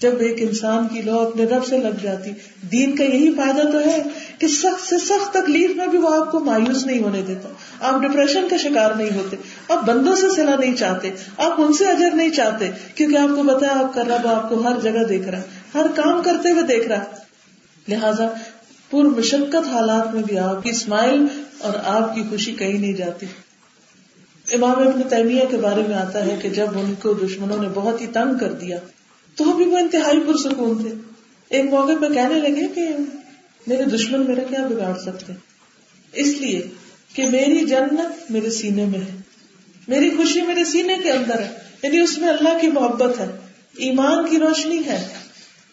جب ایک انسان کی لو اپنے رب سے لگ جاتی، دین کا یہی فائدہ تو ہے کہ سخت سے سخت تکلیف میں بھی وہ آپ کو مایوس نہیں ہونے دیتا، آپ ڈپریشن کا شکار نہیں ہوتے، آپ بندوں سے سلا نہیں چاہتے، آپ ان سے اجر نہیں چاہتے، کیونکہ آپ کو بتایا آپ کا رب آپ کو ہر جگہ دیکھ رہا ہے ہر کام کرتے ہوئے دیکھ رہا۔ ہے لہذا پور مشقت حالات میں بھی آپ کی اسمائل اور آپ کی خوشی کہیں نہیں جاتی۔ امام ابن تیمیہ کے بارے میں آتا ہے کہ جب ان کو دشمنوں نے بہت ہی تنگ کر دیا تو بھی وہ انتہائی پرسکون تھے۔ ایک موقع پہ کہنے لگے کہ میرے دشمن میرا کیا بگاڑ سکتے؟ اس لیے کہ میری جنت میرے سینے میں ہے۔ میری خوشی میرے سینے کے اندر ہے۔ یعنی اس میں اللہ کی محبت ہے۔ ایمان کی روشنی ہے۔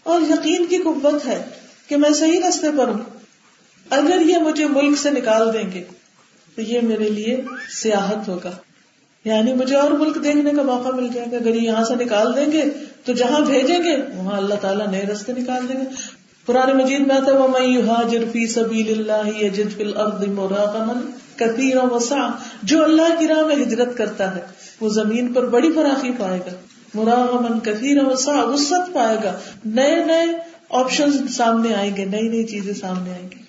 اور یقین کی قوت ہے کہ میں صحیح رستے پر ہوں۔ اگر یہ مجھے ملک سے نکال دیں گے، تو یہ میرے لیے سیاحت ہوگا۔ یعنی مجھے اور ملک دیکھنے کا موقع مل جائے گا اگر یہاں سے نکال دیں گے تو جہاں بھیجیں گے، وہاں اللہ تعالیٰ نئے رستے نکال دیں گے۔ پرانے مجید میں آتا وہ میں فی سبیل اللہ جو اللہ کی راہ میں ہجرت کرتا ہے، وہ زمین پر بڑی فراخی پائے گا۔ مراغما کثیرا وسعا وسط پائے گا۔ نئے نئے آپشن سامنے آئیں گے، نئی نئی چیزیں سامنے آئیں گی۔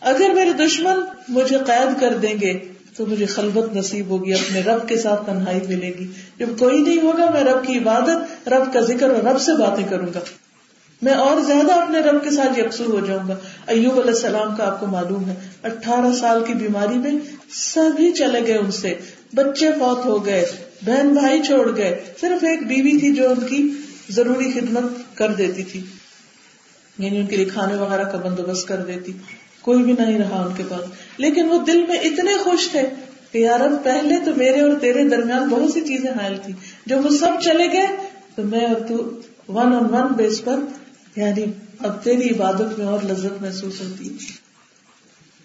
اگر میرے دشمن مجھے قید کر دیں گے تو مجھے خلبت نصیب ہوگی، اپنے رب کے ساتھ تنہائی ملے گی۔ جب کوئی نہیں ہوگا، میں رب کی عبادت، رب کا ذکر اور رب سے باتیں کروں گا۔ میں اور زیادہ اپنے رب کے ساتھ یکسو ہو جاؤں گا۔ ایوب علیہ السلام کا آپ کو معلوم ہے، اٹھارہ سال کی بیماری میں سبھی چلے گئے ان سے۔ بچے فوت ہو گئے، بہن بھائی چھوڑ گئے۔ صرف ایک بیوی تھی جو ان کی ضروری خدمت کر دیتی تھی۔ یعنی ان کے لیے کھانے وغیرہ کا بندوبست کر دیتی۔ کوئی بھی نہیں رہا ان کے پاس۔ لیکن وہ دل میں اتنے خوش تھے کہ یار پہلے تو میرے اور تیرے درمیان بہت سی چیزیں حائل تھی جب وہ سب چلے گئے، تو میں اور تو ون آن ون بیس پر یعنی اب تیری عبادت میں اور لذت محسوس ہوتی۔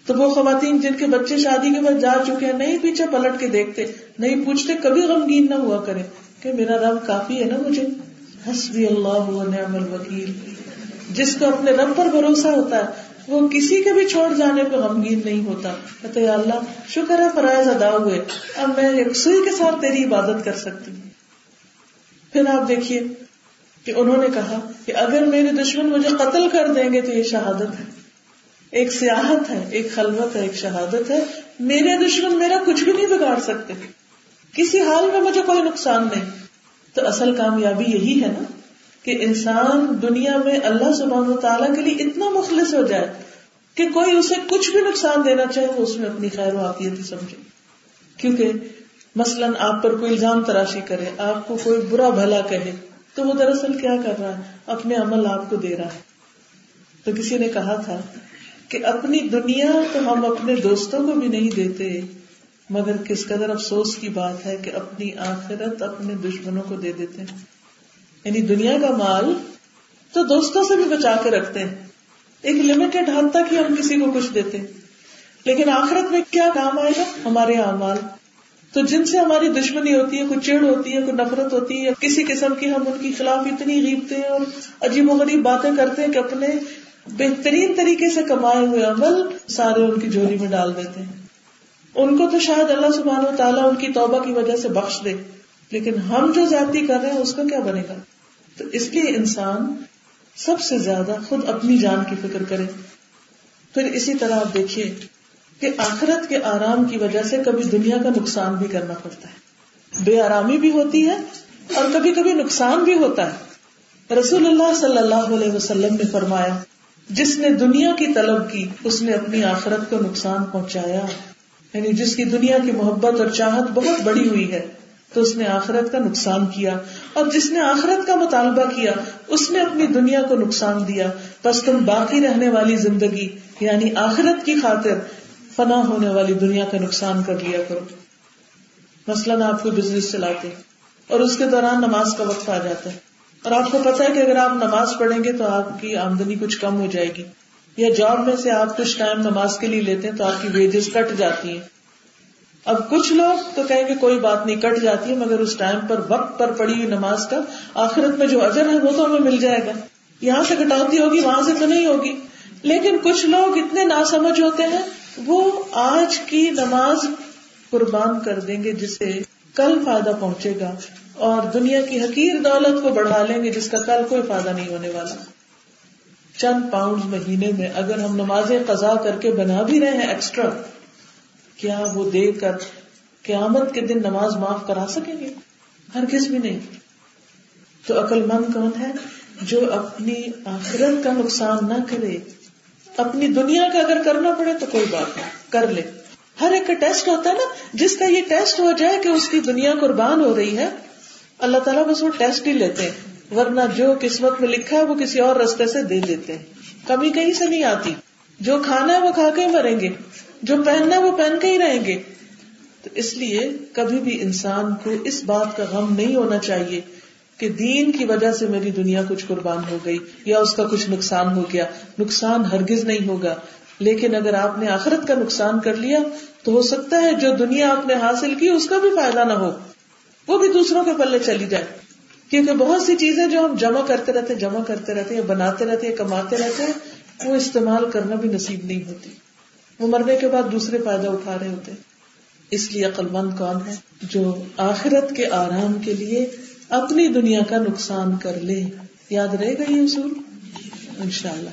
تو وہ خواتین جن کے بچے شادی کے بعد جا چکے ہیں، نہیں پیچھے پلٹ کے دیکھتے، نہیں پوچھتے، کبھی غمگین نہ ہوا کرے کہ میرا رب کافی ہے نا مجھے۔ حسبی اللہ نعم الوکیل۔ جس کو اپنے رب پر بھروسہ ہوتا ہے وہ کسی کے بھی چھوڑ جانے پہ غمگین نہیں ہوتا۔ کہتے اللہ، شکر ہے فرائض ادا ہوئے۔ اب میں یکسوئی کے ساتھ تیری عبادت کر سکتی ہوں۔ پھر آپ دیکھیے کہ انہوں نے کہا کہ اگر میرے دشمن مجھے قتل کر دیں گے تو یہ شہادت ہے۔ ایک سیاحت ہے، ایک خلوت ہے، ایک شہادت ہے۔ میرے دشمن میرا کچھ بھی نہیں بگاڑ سکتے۔ کسی حال میں مجھے کوئی نقصان نہیں۔ تو اصل کامیابی یہی ہے نا۔ کہ انسان دنیا میں اللہ سبحانہ و تعالیٰ کے لیے اتنا مخلص ہو جائے کہ کوئی اسے کچھ بھی نقصان دینا چاہے وہ اس میں اپنی خیر و آفیت سمجھے۔ کیونکہ مثلاً آپ پر کوئی الزام تراشی کرے، آپ کو کوئی برا بھلا کہے، تو وہ دراصل کیا کر رہا ہے؟ اپنے عمل آپ کو دے رہا ہے۔ تو کسی نے کہا تھا کہ اپنی دنیا تو ہم اپنے دوستوں کو بھی نہیں دیتے، مگر کس قدر افسوس کی بات ہے کہ اپنی آخرت اپنے دشمنوں کو دے دیتے ہیں۔ یعنی دنیا کا مال تو دوستوں سے بھی بچا کے رکھتے ہیں۔ ایک لمیٹڈ حد تک ہی ہم کسی کو کچھ دیتے لیکن آخرت میں کیا کام آئے گا؟ ہمارے اعمال۔ تو جن سے ہماری دشمنی ہوتی ہے، کوئی چڑ ہوتی ہے، کوئی نفرت ہوتی ہے، کسی قسم کی ہم ان کے خلاف اتنی غیبتے ہیں اور عجیب و غریب باتیں کرتے ہیں کہ اپنے بہترین طریقے سے کمائے ہوئے عمل سارے ان کی جولی میں ڈال دیتے ہیں۔ ان کو تو شاید اللہ سبحانہ و تعالیٰ ان کی توبہ کی وجہ سے بخش دے، لیکن ہم جو زیادتی کر رہے ہیں، اس کا کیا بنے گا؟ تو اس لیے انسان سب سے زیادہ خود اپنی جان کی فکر کرے۔ پھر اسی طرح آپ دیکھیے کہ آخرت کے آرام کی وجہ سے کبھی دنیا کا نقصان بھی کرنا پڑتا ہے۔ بے آرامی بھی ہوتی ہے اور کبھی کبھی نقصان بھی ہوتا ہے۔ رسول اللہ صلی اللہ علیہ وسلم نے فرمایا، جس نے دنیا کی طلب کی، اس نے اپنی آخرت کو نقصان پہنچایا۔ یعنی جس کی دنیا کی محبت اور چاہت بہت بڑی ہوئی ہے، تو اس نے آخرت کا نقصان کیا۔ اور جس نے آخرت کا مطالبہ کیا، اس نے اپنی دنیا کو نقصان دیا۔ بس تم باقی رہنے والی زندگی یعنی آخرت کی خاطر فنا ہونے والی دنیا کا نقصان کر لیا کرو۔ مثلاً آپ کو بزنس چلاتے اور اس کے دوران نماز کا وقت آ جاتا ہے۔ اور آپ کو پتا ہے کہ اگر آپ نماز پڑھیں گے تو آپ کی آمدنی کچھ کم ہو جائے گی۔ یا جاب میں سے آپ کچھ ٹائم نماز کے لیے لیتے ہیں تو آپ کی ویجز کٹ جاتی ہیں۔ اب کچھ لوگ تو کہیں گے کوئی بات نہیں، کٹ جاتی ہے، مگر اس ٹائم پر وقت پر پڑی ہوئی نماز کا آخرت میں جو اجر ہے وہ تو ہمیں مل جائے گا۔ یہاں سے کٹوتی ہوگی، وہاں سے تو نہیں ہوگی۔ لیکن کچھ لوگ اتنے نا سمجھ ہوتے ہیں، وہ آج کی نماز قربان کر دیں گے، جسے کل فائدہ پہنچے گا۔ اور دنیا کی حقیر دولت کو بڑھا لیں گے، جس کا کل کوئی فائدہ نہیں ہونے والا۔ چند پاؤنڈ مہینے میں اگر ہم نمازیں قزا کر کے بنا بھی رہے ہیں ایکسٹرا کیا وہ دے کر قیامت کے دن نماز معاف کرا سکیں گے؟ ہر کس بھی نہیں۔ تو عقل مند کون ہے جو اپنی آخرت کا نقصان نہ کرے؟ اپنی دنیا کا اگر کرنا پڑے تو کوئی بات نہیں، کر لے۔ ہر ایک کا ٹیسٹ ہوتا ہے نا، جس کا یہ ٹیسٹ ہو جائے کہ اس کی دنیا قربان ہو رہی ہے، اللہ تعالیٰ بس وہ ٹیسٹ ہی لیتے ہیں۔ ورنہ جو قسمت میں لکھا ہے وہ کسی اور رستے سے دے دیتے ہیں۔ کمی کہیں سے نہیں آتی۔ جو کھانا ہے وہ کھا کے مریں گے۔ جو پہننا وہ پہن کے ہی رہیں گے۔ تو اس لیے کبھی بھی انسان کو اس بات کا غم نہیں ہونا چاہیے کہ دین کی وجہ سے میری دنیا کچھ قربان ہو گئی یا اس کا کچھ نقصان ہو گیا۔ نقصان ہرگز نہیں ہوگا۔ لیکن اگر آپ نے آخرت کا نقصان کر لیا تو ہو سکتا ہے جو دنیا آپ نے حاصل کی اس کا بھی فائدہ نہ ہو۔ وہ بھی دوسروں کے پلے چلی جائے۔ کیونکہ بہت سی چیزیں جو ہم جمع کرتے رہتے جمع کرتے رہتے ہیں، بناتے رہتے ہیں، کماتے رہتے ہیں، وہ استعمال کرنا بھی نصیب نہیں ہوتی۔ وہ مرنے کے بعد دوسرے فائدہ اٹھا رہے ہوتے اس لیے عقل مند کون ہے جو آخرت کے آرام کے لیے اپنی دنیا کا نقصان کر لے؟ یاد رہے گا یہ اصول؟ انشاءاللہ۔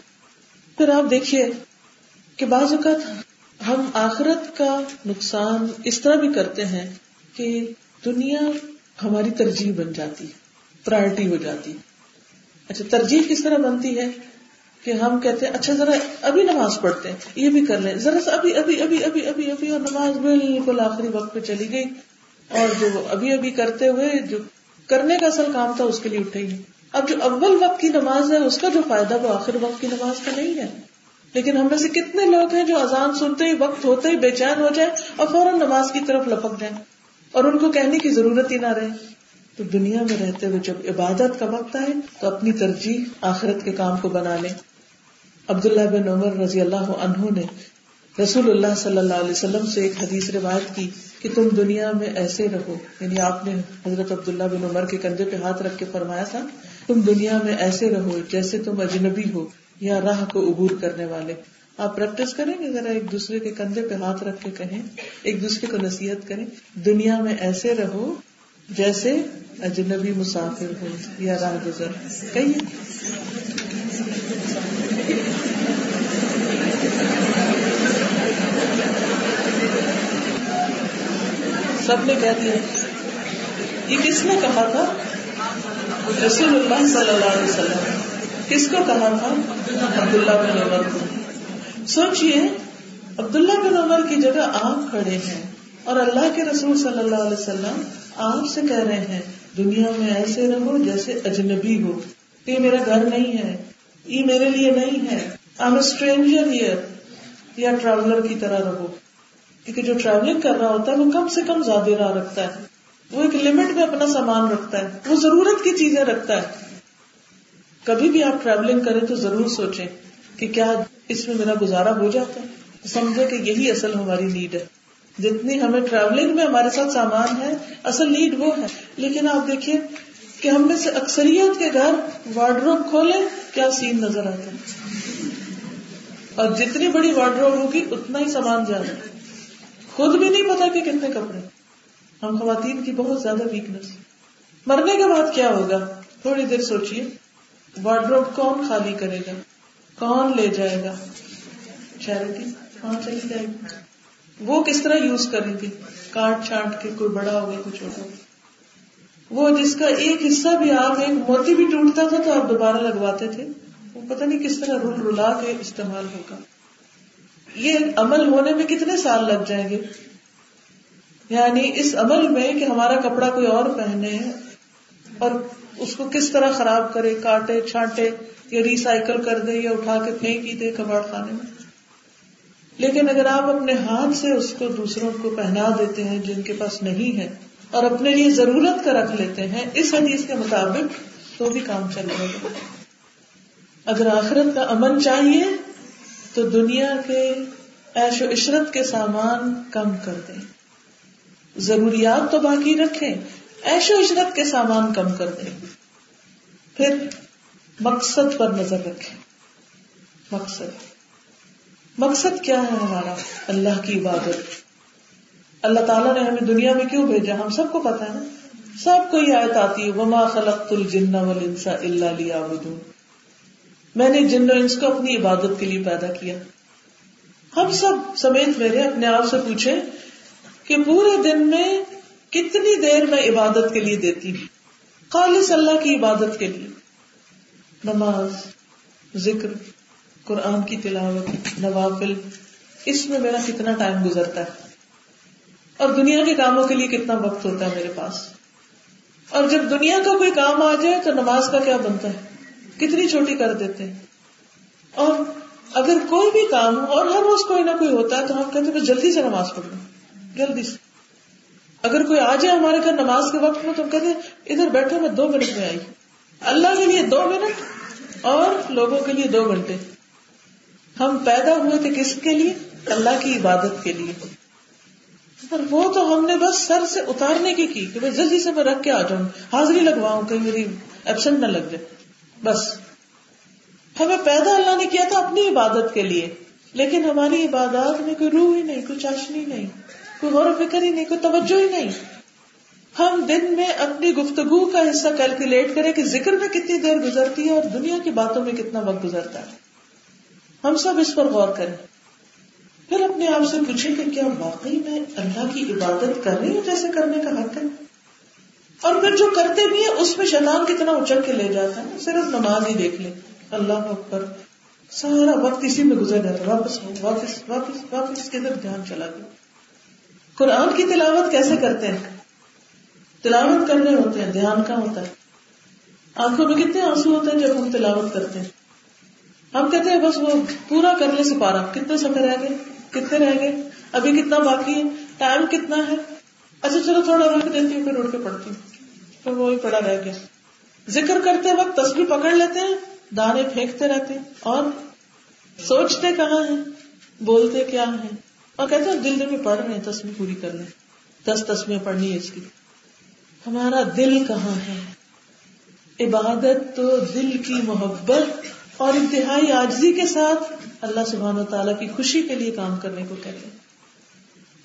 پھر آپ دیکھیے کہ بعض اوقات ہم آخرت کا نقصان اس طرح بھی کرتے ہیں کہ دنیا ہماری ترجیح بن جاتی پرائرٹی ہو جاتی اچھا ترجیح کس طرح بنتی ہے؟ کہ ہم کہتے ہیں اچھا ذرا ابھی نماز پڑھتے ہیں، یہ بھی کر لیں۔ ذرا سا ابھی ابھی ابھی ابھی ابھی ابھی، اور نماز بالکل آخری وقت پہ چلی گئی۔ اور جو ابھی ابھی کرتے ہوئے جو کرنے کا اصل کام تھا، اس کے لیے اٹھے ہی اب جو اول وقت کی نماز ہے، اس کا جو فائدہ وہ آخر وقت کی نماز کا نہیں ہے۔ لیکن ہم میں سے کتنے لوگ ہیں جو اذان سنتے ہی وقت ہوتے ہی بے چین ہو جائے اور فوراً نماز کی طرف لپک جائیں اور ان کو کہنے کی ضرورت ہی نہ رہے۔ تو دنیا میں رہتے ہوئے جب عبادت کا وقت آئے، تو اپنی ترجیح آخرت کے کام کو بنا لیں۔ عبداللہ بن عمر رضی اللہ عنہ نے رسول اللہ صلی اللہ علیہ وسلم سے ایک حدیث روایت کی کہ تم دنیا میں ایسے رہو یعنی آپ نے حضرت عبداللہ بن عمر کے کندھے پہ ہاتھ رکھ کے فرمایا تھا، تم دنیا میں ایسے رہو جیسے تم اجنبی ہو یا راہ کو عبور کرنے والے۔ آپ پریکٹس کریں گے ذرا ایک دوسرے کے کندھے پہ ہاتھ رکھ کے کہیں، ایک دوسرے کو نصیحت کریں، دنیا میں ایسے رہو جیسے اجنبی مسافر ہو یا راہ گزر۔ کہیے۔ سب نے کہہ دیا یہ کس نے کہا تھا؟ رسول اللہ صلی اللہ علیہ وسلم۔ کس کو کہا تھا؟ عبداللہ بن عمر کو۔ سوچئے، عبداللہ بن عمر کی جگہ آپ کھڑے ہیں اور اللہ کے رسول صلی اللہ علیہ وسلم آپ سے کہہ رہے ہیں، دنیا میں ایسے رہو جیسے اجنبی ہو۔ یہ میرا گھر نہیں ہے، یہ میرے لیے نہیں ہے۔ آئی اسٹرینجر ہیئر یا ٹریولر کی طرح رہو۔ کیونکہ جو ٹریولنگ کر رہا ہوتا ہے، وہ کم سے کم زیادہ راہ رکھتا ہے۔ وہ ایک لمٹ میں اپنا سامان رکھتا ہے۔ وہ ضرورت کی چیزیں رکھتا ہے۔ کبھی بھی آپ ٹریولنگ کریں تو ضرور سوچیں کہ کیا اس میں میرا گزارا ہو جاتا ہے۔ سمجھے کہ یہی اصل ہماری نیڈ ہے۔ جتنی ہمیں ٹریولنگ میں ہمارے ساتھ سامان ہے، اصل نیڈ وہ ہے۔ لیکن آپ دیکھیے کہ ہم میں سے اکثریت کے گھر وارڈروب کھولے کیا سین نظر آتا ہے؟ اور جتنی بڑی وارڈروب ہوگی، اتنا ہی سامان زیادہ خود بھی نہیں پتا کہ کتنے کپڑے۔ ہم خواتین کی بہت زیادہ ویکنیس مرنے کے بعد کیا ہوگا؟ تھوڑی دیر سوچیے وارڈروب کون خالی کرے گا؟ کون لے جائے گا؟ چیریٹی کہاں چلی جائے گی؟ وہ کس طرح یوز کریں گے؟ کاٹ چھانٹ کے کوئی بڑا ہوگا کوئی چھوٹا۔ ہوگا وہ جس کا ایک حصہ بھی آپ ایک موتی بھی ٹوٹتا تھا تو آپ دوبارہ لگواتے تھے۔ وہ پتہ نہیں کس طرح رول رلا کے استعمال ہوگا۔ یہ عمل ہونے میں کتنے سال لگ جائیں گے؟ یعنی اس عمل میں کہ ہمارا کپڑا کوئی اور پہنے اور اس کو کس طرح خراب کرے، کاٹے، چھانٹے، یا ریسائکل کر دے، یا اٹھا کے پھینک ہی دے کباڑ خانے میں۔ لیکن اگر آپ اپنے ہاتھ سے اس کو دوسروں کو پہنا دیتے ہیں جن کے پاس نہیں ہے اور اپنے لیے ضرورت کا رکھ لیتے ہیں، اس حدیث کے مطابق تو بھی کام چل رہے گا اگر آخرت کا امن چاہیے تو دنیا کے ایش و عشرت کے سامان کم کر دیں۔ ضروریات تو باقی رکھیں ایش و عشرت کے سامان کم کر دیں۔ پھر مقصد پر نظر رکھیں۔ مقصد۔ مقصد کیا ہے ہمارا؟ اللہ کی عبادت۔ اللہ تعالیٰ نے ہمیں دنیا میں کیوں بھیجا؟ ہم سب کو پتا ہے نا۔ سب کو یہ آیت آتی ہے، وما خلقت الجن والانس الا ليعبدون۔ میں نے جن و انس کو اپنی عبادت کے لیے پیدا کیا۔ ہم سب سمیت میرے اپنے آپ سے پوچھیں کہ پورے دن میں کتنی دیر میں عبادت کے لیے دیتی ہوں؟ خالص اللہ کی عبادت کے لیے۔ نماز، ذکر، قرآن کی تلاوت، نوافل، اس میں میرا کتنا ٹائم گزرتا ہے۔ اور دنیا کے کاموں کے لیے کتنا وقت ہوتا ہے میرے پاس۔ اور جب دنیا کا کوئی کام آ جائے تو نماز کا کیا بنتا ہے؟ کتنی چھوٹی کر دیتے ہیں۔ اور اگر کوئی بھی کام ہو، اور ہر روز کوئی نہ کوئی ہوتا ہے، تو ہم کہتے ہیں جلدی سے نماز پڑھ لوں جلدی سے۔ اگر کوئی آ جائے ہمارے گھر نماز کے وقت میں، تو ہم کہتے ہیں، ادھر بیٹھے میں دو منٹ میں آئی اللہ کے لیے دو منٹ اور لوگوں کے لیے دو گھنٹے۔ ہم پیدا ہوئے تھے کس کے لیے؟ اللہ کی عبادت کے لیے۔ اور وہ تو ہم نے بس سر سے اتارنے کی کی کہ میں جلدی سے میں رکھ کے آ جاؤں، حاضری لگواؤں، کہیں میری ایبسنٹ نہ لگ جائے۔ بس۔ ہمیں پیدا اللہ نے کیا تھا اپنی عبادت کے لیے، لیکن ہماری عبادات میں کوئی روح ہی نہیں، کوئی چاشنی نہیں، کوئی غور و فکر ہی نہیں، کوئی توجہ ہی نہیں۔ ہم دن میں اپنی گفتگو کا حصہ کیلکولیٹ کریں کہ ذکر میں کتنی دیر گزرتی ہے اور دنیا کی باتوں میں کتنا وقت گزرتا ہے۔ ہم سب اس پر غور کریں۔ پھر اپنے آپ سے پوچھیں کہ کیا واقعی میں اللہ کی عبادت کر رہی ہوں جیسے کرنے کا حق ہے؟ اور پھر جو کرتے بھی ہیں، اس میں شیطان کتنا اچل کے لے جاتا ہے صرف نماز ہی دیکھ لیں اللہ اکبر سارا وقت اسی میں گزر جاتا واپس واپس واپس واپس کدھر دھیان چلا گیا؟ قرآن کی تلاوت کیسے کرتے ہیں؟ تلاوت کرنے ہوتے ہیں، دھیان کا ہوتا ہے؟ آنکھوں میں کتنے آنسو ہوتے ہیں جب ہم تلاوت کرتے ہیں؟ ہم کہتے ہیں، بس وہ پورا کر لے سپارا کتنے سفر رہ گئے کتنے رہ گئے؟ ابھی کتنا باقی ہے؟ ٹائم کتنا ہے؟ اچھا چلو تھوڑا رکھ دیتی ہوں، پھر اٹھ کے پڑھتی ہوں۔ پھر وہی پڑا رہ گیا ذکر کرتے وقت تصویر پکڑ لیتے ہیں، دانے پھینکتے رہتے ہیں اور سوچتے کہاں ہیں، بولتے کیا ہیں۔ اور کہتے ہیں، دل میں پڑھ رہے ہیں تصویر پوری کر لیں دس تصویر پڑھنی ہے اس کی۔ ہمارا دل کہاں ہے؟ عبادت تو دل کی محبت اور انتہائی آجزی کے ساتھ اللہ سبحان و تعالیٰ کی خوشی کے لیے کام کرنے کو کہتے ہیں۔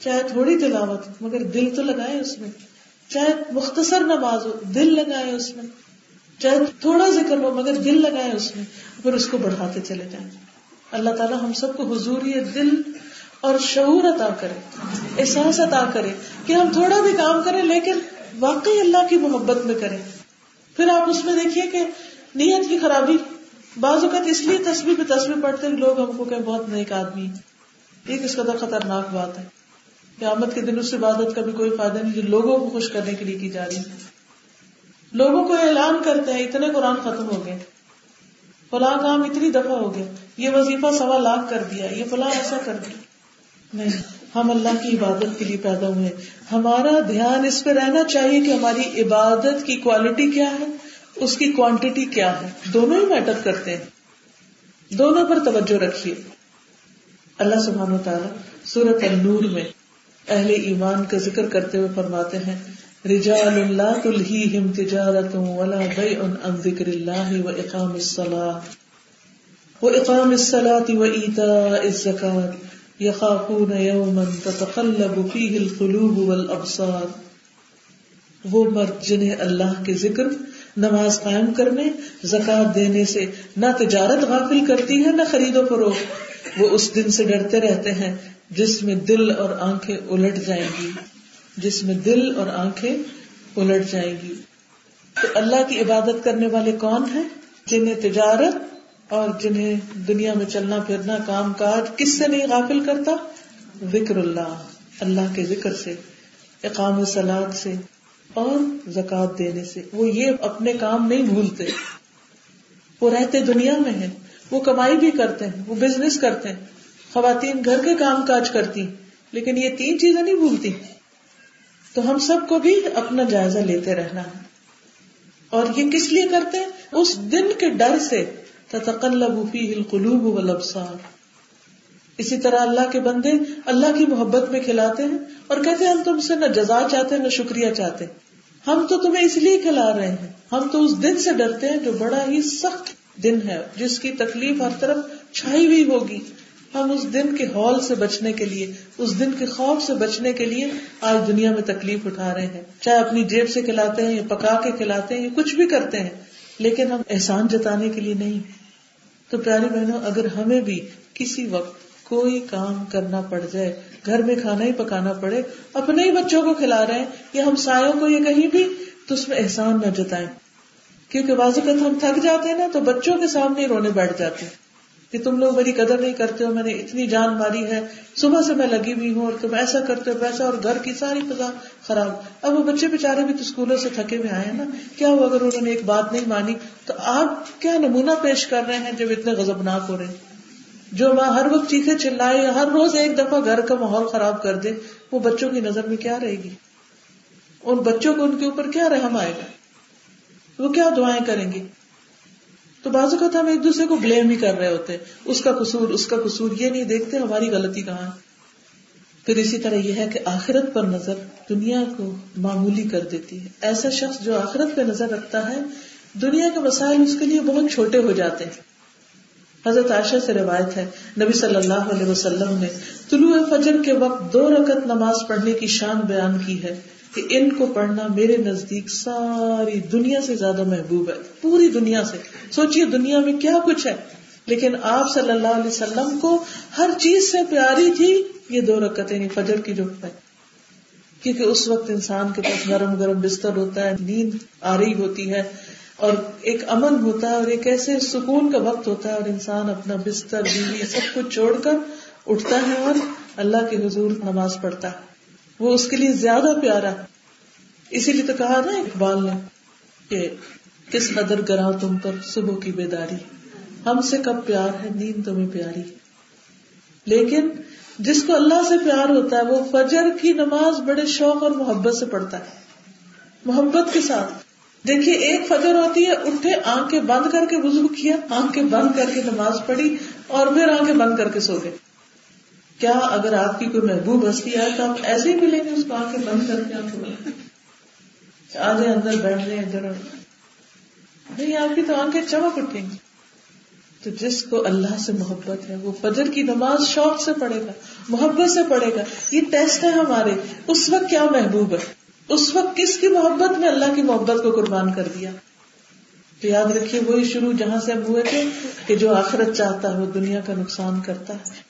چاہے تھوڑی تلاوت مگر دل تو لگائے اس میں۔ چاہے مختصر نماز ہو، دل لگائے اس میں۔ چاہے تھوڑا ذکر ہو، مگر دل لگائے اس میں، پھر اس کو بڑھاتے چلے جائیں۔ اللہ تعالیٰ ہم سب کو حضور دل اور شعور عطا کرے، احساس عطا کرے کہ ہم تھوڑا بھی کام کریں، لیکن واقعی اللہ کی محبت میں کریں۔ پھر آپ اس میں دیکھیے کہ نیت کی خرابی، بعض اوقات اس لیے تصویر پہ تصویر پڑھتے ہیں لوگ ہم کو کہ بہت نیک آدمی ایک اس کا خطرناک بات ہے۔ قیامت کے دن اس عبادت کا بھی کوئی فائدہ نہیں جو لوگوں کو خوش کرنے کے لیے کی جا رہی ہے۔ لوگوں کو اعلان کرتے ہیں، اتنے قرآن ختم ہو گئے۔ فلاں کام اتنی دفعہ ہو گیا یہ وظیفہ سوا لاکھ کر دیا، یہ فلاں ایسا کر دیا۔ نہیں، ہم اللہ کی عبادت کے لیے پیدا ہوئے۔ ہمارا دھیان اس پہ رہنا چاہیے کہ ہماری عبادت کی کوالٹی کیا ہے، اس کی کوانٹٹی کیا ہے۔ دونوں ہی میٹر کرتے ہیں۔ دونوں پر توجہ رکھیے۔ اللہ سبحان و تعالیٰ سورت النور میں اہل ایمان کا ذکر کرتے ہوئے فرماتے ہیں، رجال اللہ تلہیہم تجارت ولا بیع عن ذکر اللہ و اقام الصلاة. و اقام الصلاة و ایتاء الزکاة یخافون یوما تتقلب فیہ القلوب والابصار. وہ مرد جنہیں اللہ کے ذکر، نماز قائم کرنے، زکات دینے سے نہ تجارت غافل کرتی ہے، نہ خرید و فروخت. وہ اس دن سے ڈرتے رہتے ہیں جس میں دل اور آنکھیں الٹ جائیں گی، جس میں دل اور آنکھیں الٹ جائیں گی۔ تو اللہ کی عبادت کرنے والے کون ہیں؟ جنہیں تجارت اور جنہیں دنیا میں چلنا پھرنا کام کاج کس سے نہیں غافل کرتا؟ ذکر اللہ اللہ کے ذکر سے، اقام سلاد سے اور زکات دینے سے۔ وہ یہ اپنے کام نہیں بھولتے۔ وہ رہتے دنیا میں ہیں، وہ کمائی بھی کرتے ہیں، وہ بزنس کرتے ہیں۔ خواتین گھر کے کام کاج کرتی، لیکن یہ تین چیزیں نہیں بھولتی۔ تو ہم سب کو بھی اپنا جائزہ لیتے رہنا۔ ہے اور یہ کس لیے کرتے ہیں؟ اس دن کے ڈر سے۔ تتقلب فیہ القلوب والابصار۔ اسی طرح اللہ کے بندے اللہ کی محبت میں کھلاتے ہیں اور کہتے ہیں، ہم تم سے نہ جزا چاہتے ہیں نہ شکریہ چاہتے۔ ہم تو تمہیں اس لیے کھلا رہے ہیں۔ ہم تو اس دن سے ڈرتے ہیں جو بڑا ہی سخت دن ہے، جس کی تکلیف ہر طرف چھائی ہوئی ہوگی۔ ہم اس دن کے ہال سے بچنے کے لیے، اس دن کے خوف سے بچنے کے لیے آج دنیا میں تکلیف اٹھا رہے ہیں۔ چاہے اپنی جیب سے کھلاتے ہیں یا پکا کے کھلاتے ہیں یا کچھ بھی کرتے ہیں، لیکن ہم احسان جتانے کے لیے نہیں۔ تو پیاری بہنوں، اگر ہمیں بھی کسی وقت کوئی کام کرنا پڑ جائے، گھر میں کھانا ہی پکانا پڑے، اپنے ہی بچوں کو کھلا رہے ہیں یا ہم سایوں کو یہ کہیں بھی، تو اس میں احسان نہ جتائیں۔ کیونکہ بازو ہم تھک جاتے ہیں نا، تو بچوں کے سامنے رونے بیٹھ جاتے ہیں۔ کہ تم لوگ میری قدر نہیں کرتے ہو، میں نے اتنی جان ماری ہے۔ صبح سے میں لگی ہوئی ہوں اور تم ایسا کرتے ہو، ویسا، اور گھر کی ساری فضا خراب۔ اب وہ بچے بےچارے بھی تو اسکولوں سے تھکے ہوئے آئے نا۔ کیا ہوا اگر انہوں نے ایک بات نہیں مانی؟ تو آپ کیا نمونہ پیش کر رہے ہیں جب اتنے غزبناک ہو رہے ہیں؟ جو ماں ہر وقت چیخے چلائے، ہر روز ایک دفعہ گھر کا ماحول خراب کر دے، وہ بچوں کی نظر میں کیا رہے گی؟ ان بچوں کو ان کے اوپر کیا رحم آئے گا؟ وہ کیا دعائیں کریں گے تو بازو کا ہم ایک دوسرے کو بلیم ہی کر رہے ہوتے اس کا قصور، اس کا قصور، یہ نہیں دیکھتے ہماری غلطی کہاں پھر اسی طرح یہ ہے کہ آخرت پر نظر دنیا کو معمولی کر دیتی ہے۔ ایسا شخص جو آخرت پہ نظر رکھتا ہے، دنیا کے مسائل اس کے لیے بہت چھوٹے ہو جاتے ہیں۔ حضرت عائشہ سے روایت ہے، نبی صلی اللہ علیہ وسلم نے طلوع فجر کے وقت دو رکت نماز پڑھنے کی شان بیان کی ہے۔ کہ ان کو پڑھنا میرے نزدیک ساری دنیا سے زیادہ محبوب ہے، پوری دنیا سے۔ سوچیے دنیا میں کیا کچھ ہے۔ لیکن آپ صلی اللہ علیہ وسلم کو ہر چیز سے پیاری تھی، یہ دو رکت یعنی فجر کی جو ہے۔ کیونکہ اس وقت انسان کے پاس گرم گرم بستر ہوتا ہے، نیند آ رہی ہوتی ہے اور ایک امن ہوتا ہے اور ایک ایسے سکون کا وقت ہوتا ہے اور انسان اپنا بستر، بیوی، سب کچھ چھوڑ کر اٹھتا ہے اور اللہ کے حضور نماز پڑھتا ہے۔ وہ اس کے لیے زیادہ پیارا۔ اسی لیے تو کہا نا اقبال نے کہ کس قدر کرا تم پر صبح کی بیداری۔ ہم سے کب پیار ہے، نیند تمہیں پیاری۔ لیکن جس کو اللہ سے پیار ہوتا ہے، وہ فجر کی نماز بڑے شوق اور محبت سے پڑھتا ہے۔ محبت کے ساتھ۔ دیکھیے، ایک فجر ہوتی ہے، اٹھے، آنکھیں بند کر کے وزو کیا، آنکھیں بند کر کے نماز پڑھی اور پھر آنکھیں بند کر کے سو گئے۔ کیا اگر آپ کی کوئی محبوب ہستی آئے تو آپ ایسے ہی ملیں گے اس کو آنکھیں بند کر کے آنکھیں بند آگے اندر بیٹھ لیں ادھر نہیں، آپ کی تو آنکھیں چمک اٹھیں گی۔ تو جس کو اللہ سے محبت ہے، وہ فجر کی نماز شوق سے پڑھے گا، محبت سے پڑھے گا۔ یہ ٹیسٹ ہے ہمارے۔ اس وقت کیا محبوب ہے؟ اس وقت کس کی محبت میں اللہ کی محبت کو قربان کر دیا؟ تو یاد رکھیے، وہی شروع جہاں سے اب ہوئے تھے کہ جو آخرت چاہتا ہے، وہ دنیا کا نقصان کرتا ہے۔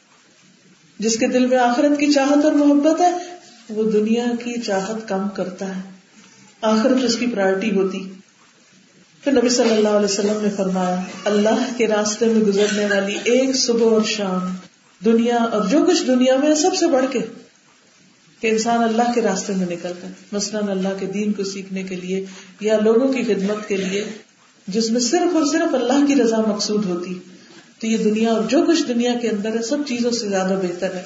جس کے دل میں آخرت کی چاہت اور محبت ہے، وہ دنیا کی چاہت کم کرتا ہے۔ آخرت اس کی پرائرٹی ہوتی۔ پھر نبی صلی اللہ علیہ وسلم نے فرمایا، اللہ کے راستے میں گزرنے والی ایک صبح اور شام، دنیا اور جو کچھ دنیا میں سب سے بڑھ کے کہ انسان اللہ کے راستے میں نکلتا ہے مثلاً اللہ کے دین کو سیکھنے کے لیے یا لوگوں کی خدمت کے لیے، جس میں صرف اور صرف اللہ کی رضا مقصود ہوتی۔ تو یہ دنیا اور جو کچھ دنیا کے اندر ہے، سب چیزوں سے زیادہ بہتر ہے۔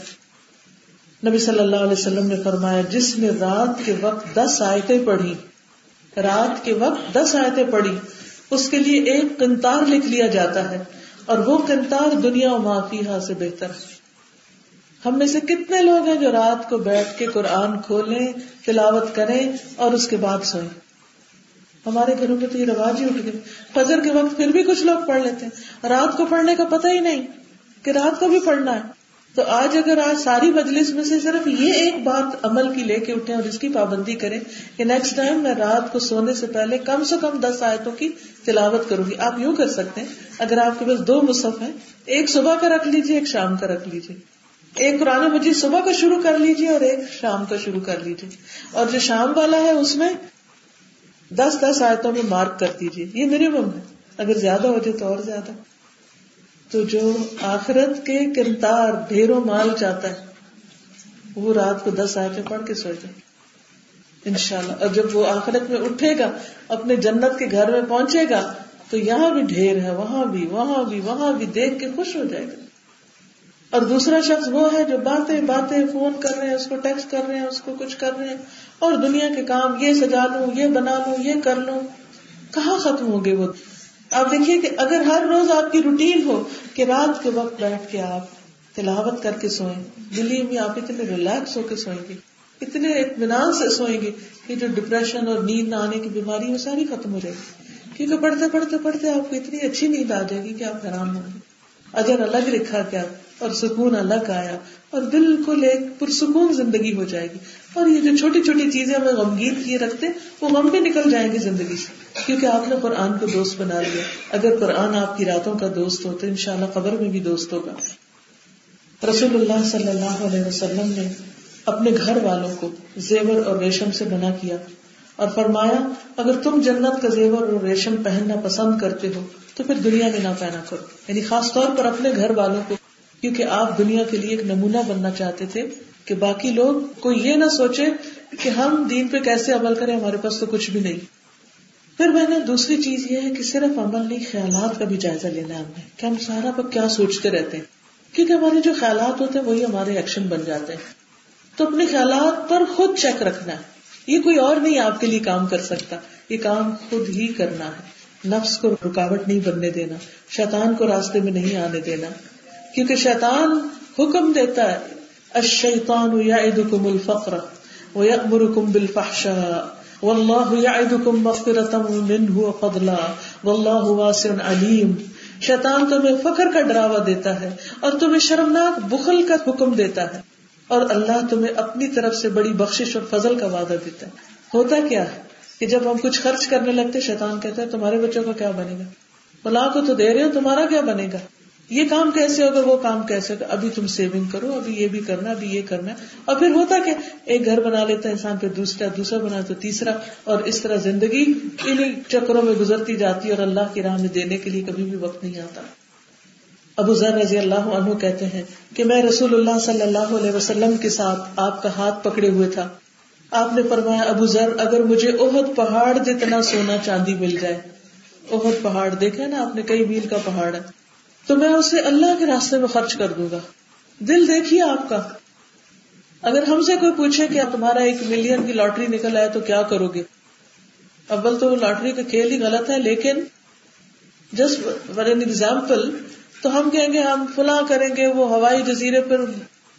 نبی صلی اللہ علیہ وسلم نے فرمایا، جس نے رات کے وقت دس آیتیں پڑھی، رات کے وقت دس آیتیں پڑھی، اس کے لیے ایک کنتار لکھ لیا جاتا ہے اور وہ کنتار دنیا و معافی سے بہتر ہے۔ ہم میں سے کتنے لوگ ہیں جو رات کو بیٹھ کے قرآن کھولیں، تلاوت کریں اور اس کے بعد سوئیں؟ ہمارے گھروں میں تو یہ رواج ہی اٹھ گئے فجر کے وقت پھر بھی کچھ لوگ پڑھ لیتے ہیں۔ رات کو پڑھنے کا پتہ ہی نہیں کہ رات کو بھی پڑھنا ہے۔ تو آج اگر آج ساری مجلس میں سے صرف یہ ایک بات عمل کی لے کے اٹھے اور اس کی پابندی کریں کہ نیکسٹ ٹائم میں رات کو سونے سے پہلے کم سے کم دس آیتوں کی تلاوت کروں گی۔ آپ یوں کر سکتے ہیں۔ اگر آپ کے پاس دو مصحف ہیں، ایک صبح کا رکھ لیجیے ایک شام کا رکھ لیجیے ایک قرآن مجید صبح کا شروع کر لیجیے اور ایک شام کا شروع کر لیجیے اور جو شام والا ہے، اس میں دس دس آیتوں میں مارک کر دیجیے یہ منیمم ہے۔ اگر زیادہ ہو جائے تو اور زیادہ۔ تو جو آخرت کے کرتار ڈھیروں مال چاہتا ہے، وہ رات کو دس آیتیں پڑھ کے سو جائے۔ ان شاء اللہ اور جب وہ آخرت میں اٹھے گا، اپنے جنت کے گھر میں پہنچے گا، تو یہاں بھی ڈھیر ہے، وہاں بھی وہاں بھی وہاں بھی دیکھ کے خوش ہو جائے گا۔ اور دوسرا شخص وہ ہے جو باتیں باتیں فون کر رہے ہیں، اس کو ٹیکسٹ کر رہے ہیں، اس کو کچھ کر رہے ہیں۔ اور دنیا کے کام یہ سجا لوں یہ بنا لوں یہ کر لوں۔ کہاں ختم ہو گئے وہ؟ آپ دیکھیے کہ اگر ہر روز آپ کی روٹین ہو کہ رات کے وقت بیٹھ کے آپ تلاوت کر کے سوئیں، دلی میں آپ اتنے ریلیکس ہو کے سوئیں گے، اتنے اطمینان سے سوئیں گے کہ جو ڈپریشن اور نیند نہ آنے کی بیماری وہ ساری ختم ہو جائے گی۔ کیونکہ پڑھتے پڑھتے پڑھتے آپ کو اتنی اچھی نیند آ جائے گی کہ آپ حیران ہوں گے۔ اجر الگ لکھا گیا اور سکون الگ آیا اور بالکل ایک پرسکون زندگی ہو جائے گی۔ اور یہ جو چھوٹی چھوٹی چیزیں ہمیں غمگین کیے رکھتے وہ غم بھی نکل جائیں گے زندگی سے۔ کیونکہ آپ نے قرآن کو دوست بنا لیا۔ اگر قرآن آپ کی راتوں کا دوست ہو تو ان شاء اللہ قبر میں بھی دوست ہوگا۔ رسول اللہ صلی اللہ علیہ وسلم نے اپنے گھر والوں کو زیور اور ریشم سے بنا کیا اور فرمایا، اگر تم جنت کا زیور اور ریشم پہننا پسند کرتے ہو، تو پھر دنیا میں نہ پہنا کرو۔ یعنی خاص طور پر اپنے گھر والوں کو، کیونکہ آپ دنیا کے لیے ایک نمونہ بننا چاہتے تھے کہ باقی لوگ کوئی یہ نہ سوچے کہ ہم دین پہ کیسے عمل کریں، ہمارے پاس تو کچھ بھی نہیں۔ پھر میں نے دوسری چیز یہ ہے کہ صرف عمل نہیں، خیالات کا بھی جائزہ لینا ہے ہمیں کہ ہم سارا پر کیا سوچتے رہتے ہیں۔ کیونکہ ہمارے جو خیالات ہوتے ہیں، وہی ہمارے ایکشن بن جاتے ہیں۔ تو اپنے خیالات پر خود چیک رکھنا ہے۔ یہ کوئی اور نہیں آپ کے لیے کام کر سکتا۔ یہ کام خود ہی کرنا ہے۔ نفس کو رکاوٹ نہیں بننے دینا، شیطان کو راستے میں نہیں آنے دینا۔ کیونکہ شیطان حکم دیتا ہے الشیطان یعدکم الفقر ویأمرکم بالفحشاء واللہ یعدکم مغفرتا منہ وفضلا واللہ واسع علیم شیطان تمہیں فخر کا ڈراوا دیتا ہے اور تمہیں شرمناک بخل کا حکم دیتا ہے اور اللہ تمہیں اپنی طرف سے بڑی بخشش اور فضل کا وعدہ دیتا ہے۔ ہوتا کیا ہے کہ جب ہم کچھ خرچ کرنے لگتے شیطان کہتے ہیں تمہارے بچوں کا کیا بنے گا؟ بلا کو تو دے رہے ہو، تمہارا کیا بنے گا؟ یہ کام کیسے ہوگا، وہ کام کیسے ہوگا؟ ابھی تم سیونگ کرو، ابھی یہ بھی کرنا، ابھی یہ کرنا۔ اور پھر ہوتا کہ ایک گھر بنا لیتا ہے انسان، پھر دوسرا دوسرا بنا، تو تیسرا۔ اور اس طرح زندگی انہیں چکروں میں گزرتی جاتی ہے اور اللہ کی راہ میں دینے کے لیے کبھی بھی وقت نہیں آتا۔ ابو ذر رضی اللہ عنہ کہتے ہیں کہ میں رسول اللہ صلی اللہ علیہ وسلم کے ساتھ آپ کا ہاتھ پکڑے ہوئے تھا۔ آپ نے فرمایا، ابو ذر، اگر مجھے اہد پہاڑ جتنا سونا چاندی مل جائے۔ اہد پہاڑ دیکھے نا آپ نے؟ کئی میل کا پہاڑ ہے۔ تو میں اسے اللہ کے راستے میں خرچ کر دوں گا۔ دل دیکھیے آپ کا۔ اگر ہم سے کوئی پوچھے کہ تمہارا ایک ملین کی لاٹری نکل آئے تو کیا کرو گے؟ اول تو لاٹری کا کھیل ہی غلط ہے، لیکن جسٹ فار این ایگزامپل تو ہم کہیں گے ہم فلاں کریں گے، وہ ہوائی جزیرے پر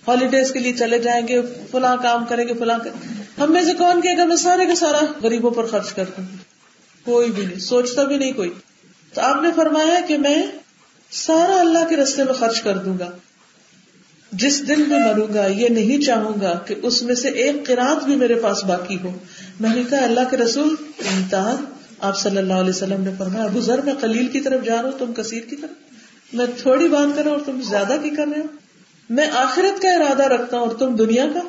ہالیڈیز کے لیے چلے جائیں گے، فلاں کام کریں گے، فلاں ہم میں سے کون کہ میں سارے کا سارا غریبوں پر خرچ کر دوں کوئی بھی نہیں، سوچتا بھی نہیں کوئی۔ تو آپ نے فرمایا کہ میں سارا اللہ کے رستے میں خرچ کر دوں گا۔ جس دن میں مروں گا، یہ نہیں چاہوں گا کہ اس میں سے ایک قرآن بھی میرے پاس باقی ہو۔ میں نے کہا، اللہ کے رسول، امتحان۔ آپ صلی اللہ علیہ وسلم نے فرمایا، ابو ذر، میں قلیل کی طرف جا رہا ہوں، تم کثیر کی طرف۔ میں تھوڑی بات کر رہا ہوں اور تم زیادہ کی کر رہے ہو۔ میں آخرت کا ارادہ رکھتا ہوں اور تم دنیا کا۔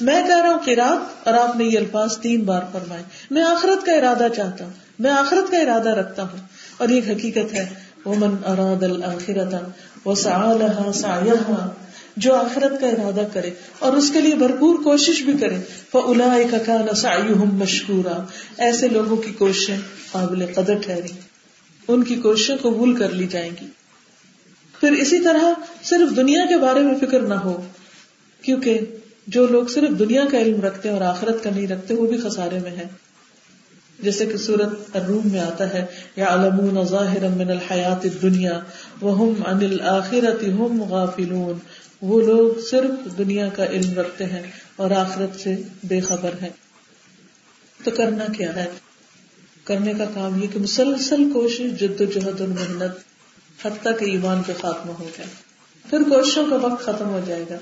میں کہہ رہا ہوں قرآن اور آپ نے یہ الفاظ تین بار فرمائے۔ میں آخرت کا ارادہ چاہتا ہوں۔ میں آخرت کا ارادہ رکھتا ہوں۔ اور یہ حقیقت ہے۔ ومن اراد وسعى سعيها، جو آخرت کا ارادہ کرے اور اس کے لیے بھرپور کوشش بھی کرے فاولئک كان سعيهم مشکورا۔ ایسے لوگوں کی کوششیں قابل قدر ٹھہری ان کی کوششیں قبول کر لی جائیں گی۔ پھر اسی طرح صرف دنیا کے بارے میں فکر نہ ہو، کیونکہ جو لوگ صرف دنیا کا علم رکھتے ہیں اور آخرت کا نہیں رکھتے، وہ بھی خسارے میں ہے جیسے کہ سورت الروم میں آتا ہے یا علمون ظاہر من الحیات دنیا وہ عن الآخرت ہم غافلون۔ وہ لوگ صرف دنیا کا علم رکھتے ہیں اور آخرت سے بے خبر ہے تو کرنا کیا ہے؟ کرنے کا کام یہ کہ مسلسل کوشش، جد و جہد اور محنت، حتیٰ کہ ایمان کے خاتمہ ہو جائے۔ پھر کوششوں کا وقت ختم ہو جائے گا۔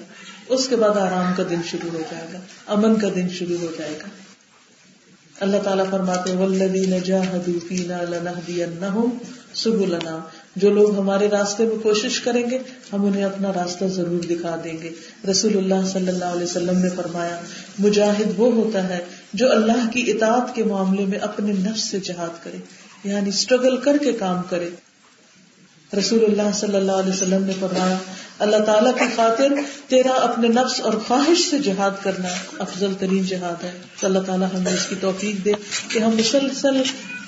اس کے بعد آرام کا دن شروع ہو جائے گا، امن کا دن شروع ہو جائے گا۔ اللہ تعالیٰ فرماتے سبلنا۔ جو لوگ ہمارے راستے میں کوشش کریں گے، ہم انہیں اپنا راستہ ضرور دکھا دیں گے۔ رسول اللہ صلی اللہ علیہ وسلم نے فرمایا، مجاہد وہ ہوتا ہے جو اللہ کی اطاعت کے معاملے میں اپنے نفس سے جہاد کرے یعنی اسٹرگل کر کے کام کرے۔ رسول اللہ صلی اللہ علیہ وسلم نے فرمایا اللہ تعالیٰ کی خاطر تیرا اپنے نفس اور خواہش سے جہاد کرنا افضل ترین جہاد ہے۔ تو اللہ تعالیٰ ہمیں اس کی توفیق دے کہ ہم مسلسل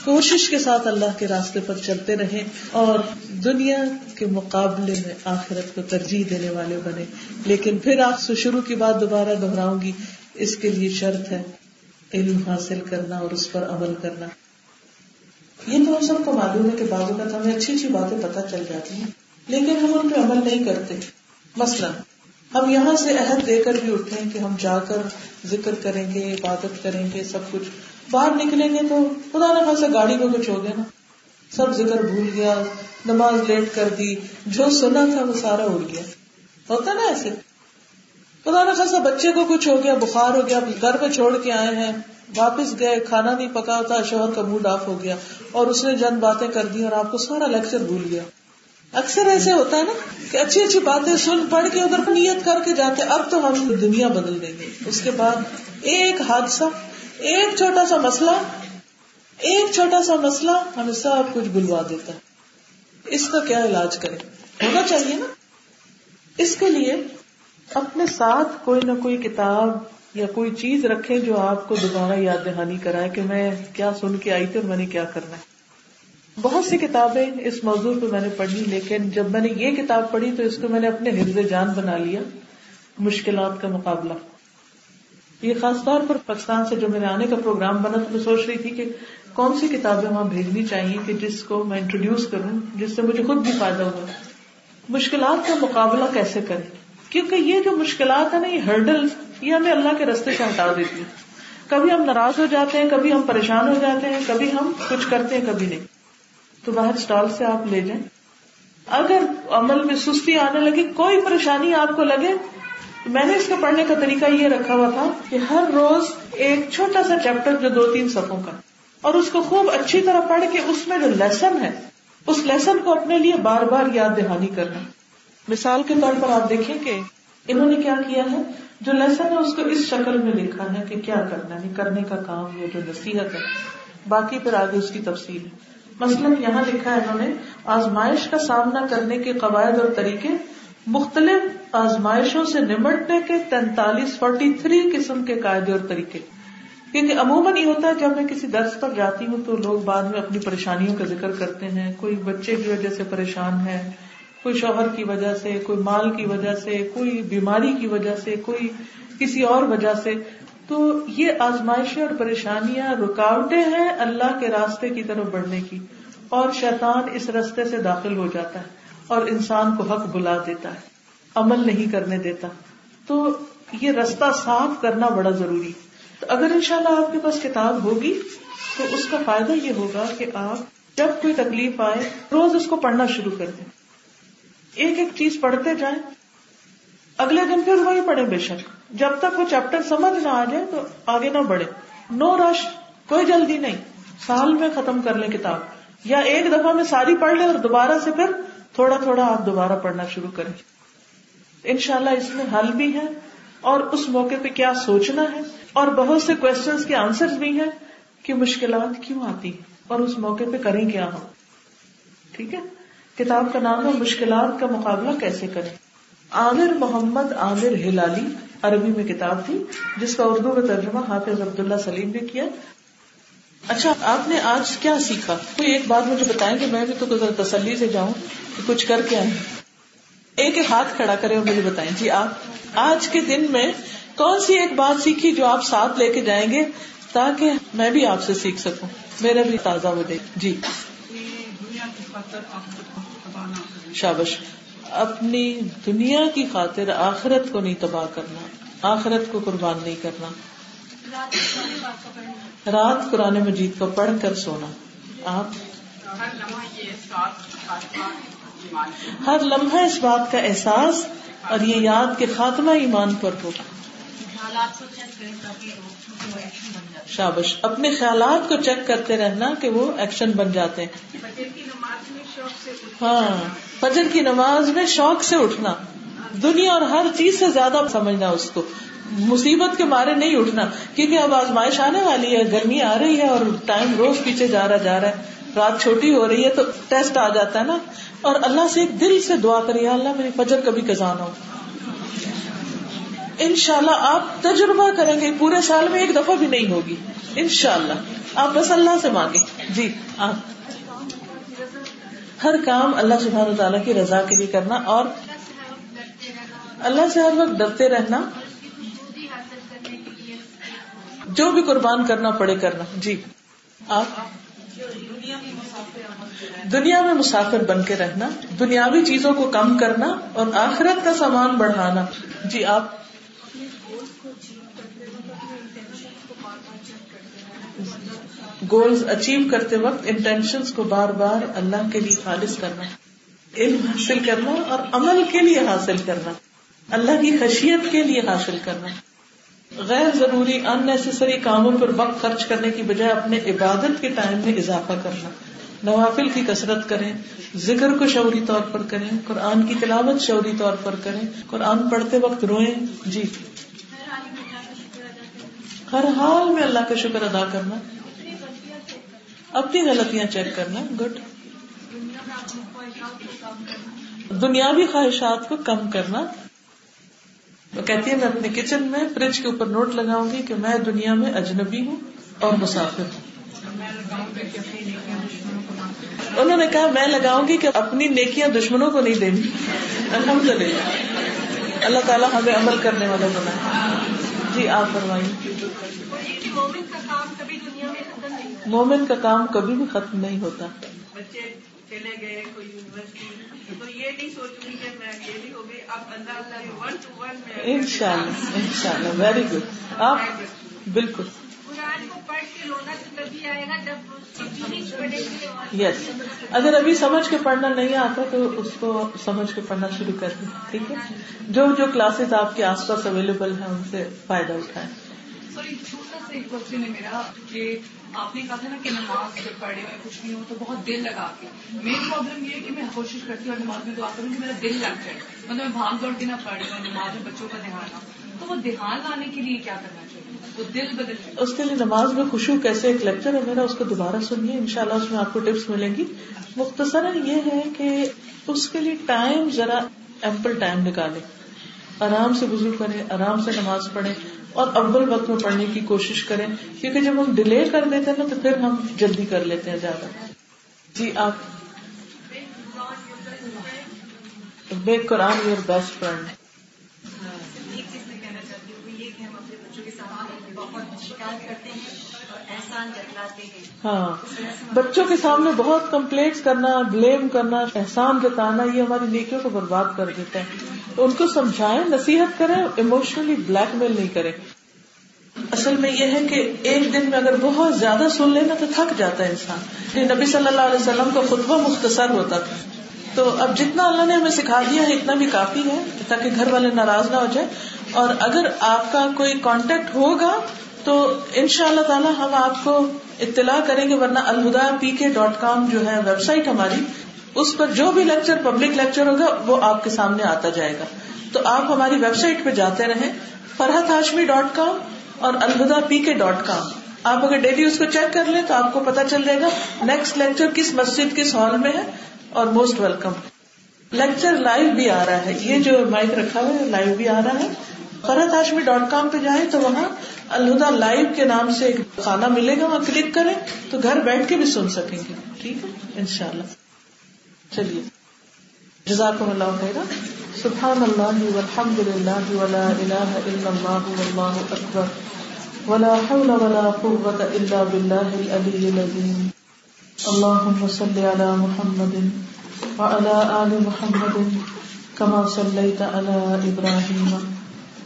کوشش کے ساتھ اللہ کے راستے پر چلتے رہیں اور دنیا کے مقابلے میں آخرت کو ترجیح دینے والے بنے لیکن پھر آپ سے شروع کی بات دوبارہ دہراؤں گی، اس کے لیے شرط ہے علم حاصل کرنا اور اس پر عمل کرنا۔ یہ تو ہم سب کو معلوم ہے کہ بعض اوقات ہمیں اچھی اچھی باتیں پتہ چل جاتی ہیں۔ لیکن ہم ان پہ عمل نہیں کرتے۔ مثلا، ہم یہاں سے عہد دے کر بھی اٹھے کہ ہم جا کر ذکر کریں گے، عبادت کریں گے، سب کچھ۔ باہر نکلیں گے تو خدا نہ خاصا گاڑی کو کچھ ہو گیا نا۔ سب ذکر بھول گیا، نماز لیٹ کر دی، جو سنا تھا وہ سارا اڑ گیا۔ ہوتا نا ایسے۔ پتا نہ خاصا بچے کو کچھ ہو گیا، بخار ہو گیا، گھر پہ چھوڑ کے آئے ہیں، واپس گئے، کھانا نہیں پکا ہوتا، شوہر کا موڈ آف ہو گیا اور اس نے جن باتیں کر دی اور آپ کو سارا لیکچر بھول گیا۔ اکثر ایسے ہوتا ہے نا کہ اچھی اچھی باتیں سن پڑھ کے ادھر نیت کر کے جاتے اب تو ہم دنیا بدل دیں گے اس کے بعد ایک حادثہ، ایک چھوٹا سا مسئلہ، ایک چھوٹا سا مسئلہ ہمیں سب کچھ بلوا دیتا ہے۔ اس کا کیا علاج کرے ہونا چاہیے نا۔ اس کے لیے اپنے ساتھ کوئی نہ کوئی کتاب یا کوئی چیز رکھے جو آپ کو دوبارہ یاد دہانی کرائے کہ میں کیا سن کے آئی تھی اور میں نے کیا کرنا ہے۔ بہت سی کتابیں اس موضوع پہ میں نے پڑھی، لیکن جب میں نے یہ کتاب پڑھی تو اس کو میں نے اپنے حفظ جان بنا لیا، مشکلات کا مقابلہ۔ یہ خاص طور پر پاکستان سے جو میرے آنے کا پروگرام بنا، تو میں سوچ رہی تھی کہ کون سی کتابیں وہاں بھیجنی چاہیے کہ جس کو میں انٹروڈیوس کروں، جس سے مجھے خود بھی فائدہ ہوا مشکلات کا مقابلہ کیسے کریں؟ کیونکہ یہ جو مشکلات ہے نا، یہ ہرڈل یہ ہمیں اللہ کے رستے سے ہٹا دیتی کبھی ہم ناراض ہو جاتے ہیں، کبھی ہم پریشان ہو جاتے ہیں، کبھی ہم کچھ کرتے ہیں، کبھی نہیں۔ تو باہر اسٹال سے آپ لے جائیں۔ اگر عمل میں سستی آنے لگی، کوئی پریشانی آپ کو لگے میں نے اس کو پڑھنے کا طریقہ یہ رکھا ہوا تھا کہ ہر روز ایک چھوٹا سا چیپٹر جو دو تین صفوں کا، اور اس کو خوب اچھی طرح پڑھ کے اس میں جو لیسن ہے، اس لیسن کو اپنے لیے بار بار یاد دہانی کرنا۔ مثال کے طور پر آپ دیکھیں کہ انہوں نے کیا کیا ہے؟ جو لیسن ہے، اس کو اس شکل میں لکھا ہے کہ کیا کرنا ہے، کرنے کا کام یہ جو نصیحت ہے، باقی پھر آگے اس کی تفصیل۔ ہے مثلاً یہاں لکھا ہے انہوں نے، آزمائش کا سامنا کرنے کے قواعد اور طریقے مختلف آزمائشوں سے نمٹنے کے تینتالیس، فورٹی تھری قسم کے قاعدے اور طریقے۔ کیونکہ عموماً یہ ہوتا ہے جب میں کسی درس پر جاتی ہوں تو لوگ بعد میں اپنی پریشانیوں کا ذکر کرتے ہیں۔ کوئی بچے کی وجہ سے پریشان ہے، کوئی شوہر کی وجہ سے، کوئی مال کی وجہ سے، کوئی بیماری کی وجہ سے، کوئی کسی اور وجہ سے۔ تو یہ آزمائشیں اور پریشانیاں رکاوٹیں ہیں اللہ کے راستے کی طرف بڑھنے کی اور شیطان اس رستے سے داخل ہو جاتا ہے اور انسان کو حق بلا دیتا ہے، عمل نہیں کرنے دیتا۔ تو یہ رستہ صاف کرنا بڑا ضروری تو اگر ان شاء اللہ آپ کے پاس کتاب ہوگی، تو اس کا فائدہ یہ ہوگا کہ آپ جب کوئی تکلیف آئے، روز اس کو پڑھنا شروع کر دیں۔ ایک ایک چیز پڑھتے جائیں۔ اگلے دن پھر وہی پڑھے بے شک۔ جب تک وہ چیپٹر سمجھ نہ آ جائے تو آگے نہ بڑھے۔ نو رش، کوئی جلدی نہیں۔ سال میں ختم کر لیں کتاب۔ یا ایک دفعہ میں ساری پڑھ لیں اور دوبارہ سے پھر تھوڑا تھوڑا آپ دوبارہ پڑھنا شروع کریں۔ ان شاء اللہ اس میں حل بھی ہے اور اس موقع پہ کیا سوچنا ہے اور بہت سے کوشچنس کے آنسر بھی ہیں کہ مشکلات کیوں آتی اور اس موقع پہ کریں کیا ہم۔ ٹھیک ہے؟ کتاب کا نام ہے مشکلات کا مقابلہ کیسے کریں؟ عامر محمد عامر ہلالی عربی میں کتاب تھی، جس کا اردو میں ترجمہ حافظ عبداللہ سلیم نے کیا۔ اچھا آپ نے آج کیا سیکھا؟ کوئی ایک بات مجھے بتائیں کہ میں بھی تو تسلی سے جاؤں کہ کچھ کر کے آئیں۔ ایک ایک ہاتھ کھڑا کرے اور مجھے بتائیں۔ جی آپ آج کے دن میں کون سی ایک بات سیکھی جو آپ ساتھ لے کے جائیں گے تاکہ میں بھی آپ سے سیکھ سکوں؟ میرا بھی تازہ ہو جائے۔ جی۔ شابش۔ اپنی دنیا کی خاطر آخرت کو نہیں تباہ کرنا آخرت کو قربان نہیں کرنا۔ رات قرآن مجید کو پڑھ کر سونا۔ آپ ہر لمحہ اس بات کا احساس اور یہ یاد کے خاتمہ ایمان پر ہو شابش، اپنے خیالات کو چیک کرتے رہنا کہ وہ ایکشن بن جاتے ہیں۔ ہاں فجر کی نماز میں شوق سے اٹھنا۔ دنیا اور ہر چیز سے زیادہ سمجھنا اس کو۔ مصیبت کے مارے نہیں اٹھنا، کیونکہ اب آزمائش آنے والی ہے، گرمی آ رہی ہے اور ٹائم روز پیچھے جا رہا جا رہا ہے۔ رات چھوٹی ہو رہی ہے تو ٹیسٹ آ جاتا ہے نا۔ اور اللہ سے ایک دل سے دعا کریے اللہ میری فجر کبھی کزان ہو۔ ان شاء اللہ آپ تجربہ کریں گے، پورے سال میں ایک دفعہ بھی نہیں ہوگی۔ ان شاء اللہ آپ بس اللہ سے مانگے جی آپ۔ ہر کام اللہ سبحانہ تعالیٰ کی رضا کے لیے کرنا اور اللہ سے ہر وقت ڈرتے رہنا۔ جو بھی قربان کرنا پڑے کرنا۔ جی آپ۔ دنیا میں مسافر بن کے رہنا، دنیاوی چیزوں کو کم کرنا اور آخرت کا سامان بڑھانا۔ جی آپ۔ گولز اچیو کرتے وقت انٹینشن کو بار بار اللہ کے لیے خالص کرنا، علم حاصل کرنا اور عمل کے لیے حاصل کرنا، اللہ کی خشیت کے لیے حاصل کرنا۔ غیر ضروری ان نیسری کاموں پر وقت خرچ کرنے کی بجائے اپنے عبادت کے ٹائم میں اضافہ کرنا۔ نوافل کی کثرت کریں، ذکر کو شعوری طور پر کریں، قرآن کی تلاوت شعوری طور پر کریں۔ قرآن پڑھتے وقت روئیں۔ جی۔ ہر حال میں اللہ کا شکر ادا کرنا۔ اپنی غلطیاں چیک کرنا گڈ دنیاوی خواہشات کو کم کرنا. وہ کہتی ہے میں اپنے کچن میں فریج کے اوپر نوٹ لگاؤں گی کہ میں دنیا میں اجنبی ہوں اور مسافر ہوں. انہوں نے کہا، میں لگاؤں گی کہ اپنی نیکیاں دشمنوں کو نہیں دینی. الحمد للہ اللہ تعالیٰ ہمیں عمل کرنے والا بنا جی آپ فرمائیے. مومن کا کام کبھی بھی ختم نہیں ہوتا۔ بچے چلے گئے کوئی یونیورسٹی۔ تو یہ نہیں سوچوں گی کہ میں یہ بھی ہو گئی اب اللہ اللہ ون ٹو ون ان شاء اللہ ان شاء اللہ ویری گڈ آپ بالکل۔ یس اگر ابھی سمجھ کے پڑھنا نہیں آتا تو اس کو سمجھ کے پڑھنا شروع کر دیں ٹھیک ہے؟ جو جو کلاسز آپ کے آس پاس اویلیبل ہیں ان سے فائدہ اٹھائیں۔ چھوٹا سا ایک کوشچن ہے میرا کہ آپ نے کہا تھا نا کہ نماز جب پڑھے میں کچھ نہیں ہوں تو بہت دل لگا کے۔ میری پرابلم یہ ہے کہ میں کوشش کرتی ہوں اور نماز میں دعا کروں کہ میرا دل لگ جائے۔ مطلب میں بھاگ دوڑ کے نہ پڑھ رہی ہوں نماز میں بچوں کا دھیان تو وہ دھیان لانے کے لیے کیا کرنا چاہیے؟ وہ دل بدل اس کے لیے نماز میں خوشبو کیسے ایک لیکچر ہے میرا، اس کو دوبارہ سنیے۔ ان شاء اللہ اس میں آپ کو ٹپس ملیں گی۔ مختصر یہ ہے کہ اس کے لیے ٹائم ذرا ایمپل ٹائم نکالے آرام سے وزو کرے آرام سے نماز پڑھے اور اول وقت میں پڑھنے کی کوشش کریں، کیونکہ جب ہم ڈیلے کر دیتے ہیں نا تو پھر ہم جلدی کر لیتے ہیں زیادہ۔ جی آپ۔ بے قرآن، یور بیسٹ فرینڈ۔ ہاں۔ بچوں کے سامنے بہت کمپلینٹ کرنا، بلیم کرنا، احسان جتانا، یہ ہماری نیکیوں کو برباد کر دیتا ہے۔ تو ان کو سمجھائیں، نصیحت کریں اموشنلی بلیک میل نہیں کریں۔ اصل میں یہ ہے کہ ایک دن میں اگر بہت زیادہ سن لینا تو تھک جاتا ہے انسان۔ یعنی نبی صلی اللہ علیہ وسلم کا خطبہ مختصر ہوتا تھا۔ تو اب جتنا اللہ نے ہمیں سکھا دیا ہے، اتنا بھی کافی ہے، تاکہ گھر والے ناراض نہ ہو جائے اور اگر آپ کا کوئی کانٹیکٹ ہوگا تو ان شاء اللہ تعالیٰ ہم آپ کو اطلاع کریں گے ورنہ الہدا پی کے ڈاٹ کام جو ہے ویب سائٹ ہماری، اس پر جو بھی لیکچر، پبلک لیکچر ہوگا، وہ آپ کے سامنے آتا جائے گا۔ تو آپ ہماری ویب سائٹ پہ جاتے رہیں، فرحت ہاشمی ڈاٹ کام اور الہدا پی کے ڈاٹ کام۔ آپ اگر ڈیلی اس کو چیک کر لیں تو آپ کو پتا چل جائے گا نیکسٹ لیکچر کس مسجد، کس ہال میں ہے اور موسٹ ویلکم۔ لیکچر لائیو بھی آ رہا ہے۔ یہ جو مائک رکھا ہوا ہے، لائیو بھی آ رہا ہے۔ فرحت ہاشمی ڈاٹ کام پہ جائیں تو وہاں الہدا لائیو کے نام سے ایک کھانا ملے گا، وہاں کلک کریں تو گھر بیٹھ کے بھی سن سکیں گے۔ ٹھیک ہے؟ ان شاء اللہ چلیے۔ جزاکم اللہ خیر سبحان اللہ والحمد للہ ولا الہ الا اللہ واللہ اکبر۔ ولا حول ولا قوة الا باللہ العلی العظیم۔ اللہم صل علی محمد وعلى آل محمد كما صليت على إبراهيم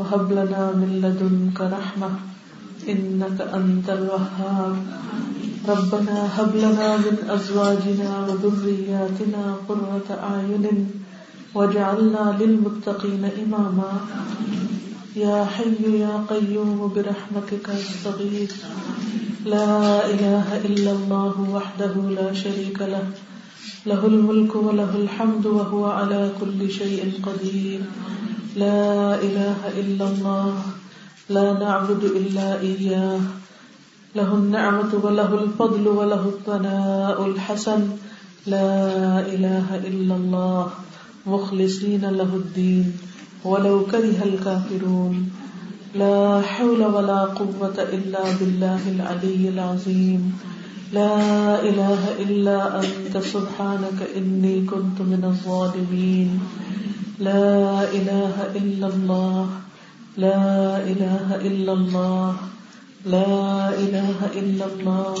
وهب لنا من لدنك رحمة إنك أنت الوهاب. ربنا هب لنا من ازواجنا وذرياتنا قرة اعين واجعلنا للمتقين اماما يا حي يا قيوم برحمتك استغيث. لا اله الا الله وحده لا شريك له. له الملك وله الحمد وهو على كل شيء قدير. لا اله الا الله، لا نعبد الا اياه له النعمة وله الفضل وله الثناء الحسن. لا إله إلا الله، مخلصين له الدين. ولو كره الكافرون. لا حول ولا قوة إلا بالله العلي العظيم. لا إله إلا أنت، سبحانك إني كنت من الظالمين. لا إله إلا الله، لا إله إلا الله، لا إله إلا الله.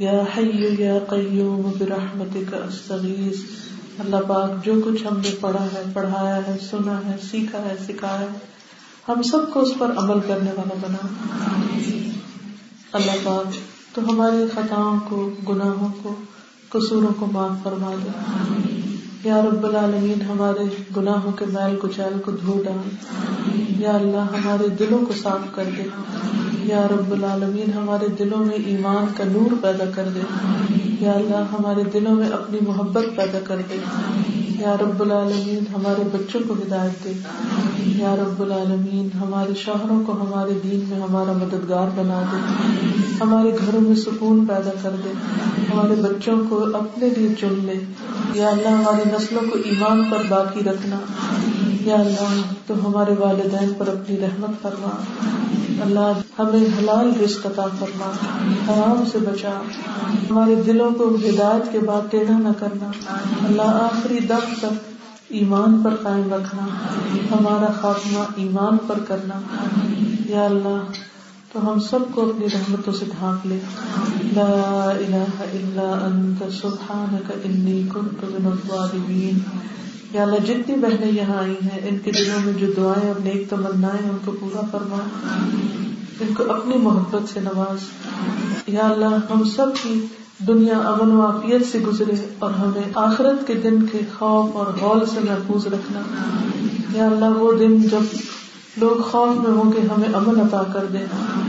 يا حي يا قيوم، برحمتك أستغيث. اللہ پاک، جو کچھ ہم نے پڑھا ہے، پڑھایا ہے، سنا ہے، سیکھا ہے، سکھایا ہے، ہم سب کو اس پر عمل کرنے والا بنا۔ اللہ پاک تو ہماری خطاؤں کو گناہوں کو قصوروں کو معاف فرما دے۔ یا رب العالمین، ہمارے گناہوں کے میل کچیل کو دھو ڈال۔ یا اللہ، ہمارے دلوں کو صاف کر دے۔ یا رب العالمین، ہمارے دلوں میں ایمان کا نور پیدا کر دے۔ یا اللہ، ہمارے دلوں میں اپنی محبت پیدا کر دے۔ یا رب العالمین، ہمارے بچوں کو ہدایت دے۔ یا رب العالمین، ہمارے شوہروں کو ہمارے دین میں ہمارا مددگار بنا دے۔ ہمارے گھروں میں سکون پیدا کر دے۔ ہمارے بچوں کو اپنے لیے چن لے۔ یا اللہ ہماری نسلوں کو ایمان پر باقی رکھنا۔ یا اللہ، تو ہمارے والدین پر اپنی رحمت فرما۔ اللہ، ہمیں حلال رزق عطا فرما۔ حرام سے بچا۔ ہمارے دلوں کو ہدایت کے بعد ٹیڑھا نہ کرنا۔ اللہ، آخری دم تک ایمان پر قائم رکھنا۔ ہمارا خاتمہ ایمان پر کرنا۔ یا اللہ تو ہم سب کو اپنی رحمتوں سے ڈھانپ لے۔ لا الہ الا انت، سبحانک انی کنت من الظالمین۔ یا اللہ، جتنی بہنیں یہاں آئی ہیں، ان کے دلوں میں جو دعائیں اور نیک تمنا ان کو پورا فرما۔ ان کو اپنی محبت سے نواز۔ یا اللہ، ہم سب کی دنیا امن و عافیت سے گزرے اور ہمیں آخرت کے دن کے خوف اور غول سے محفوظ رکھنا۔ یا اللہ، وہ دن جب لوگ خوف میں ہوں گے ہمیں امن عطا کر دینا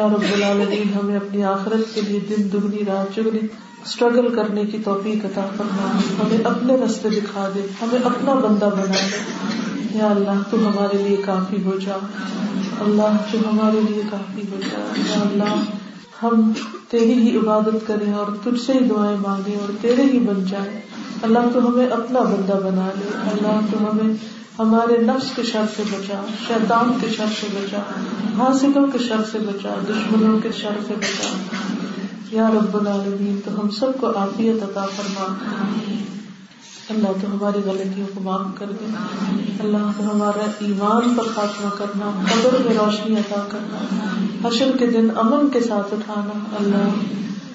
یا رب العالمین ہمیں اپنی آخرت کے لیے دن دگنی رات چگنی اسٹرگل کرنے کی توفیق عطا فرما۔ ہمیں اپنے رستے دکھا دے ہمیں اپنا بندہ بنا دے۔ یا اللہ تو ہمارے لیے کافی ہو جا۔ اللہ جو ہمارے لیے کافی ہو جا۔ یا اللہ ہم تیری ہی عبادت کریں اور تجھ سے ہی دعائیں مانگے اور تیرے ہی بن جائے اللہ تو ہمیں اپنا بندہ بنا لے۔ اللہ تو ہمیں ہمارے نفس کے شر سے بچا، شیطان کے شر سے بچا حاصلوں کے شر سے بچا، دشمنوں کے شر سے بچا۔ یا رب العالمین، تو ہم سب کو عافیت عطا فرما۔ اللہ تو ہماری غلطیوں کو معاف کر دے۔ اللہ تو ہمارا ایمان پر خاتمہ کرنا، قبر میں روشنی عطا کرنا۔ حشر کے دن امن کے ساتھ اٹھانا۔ اللہ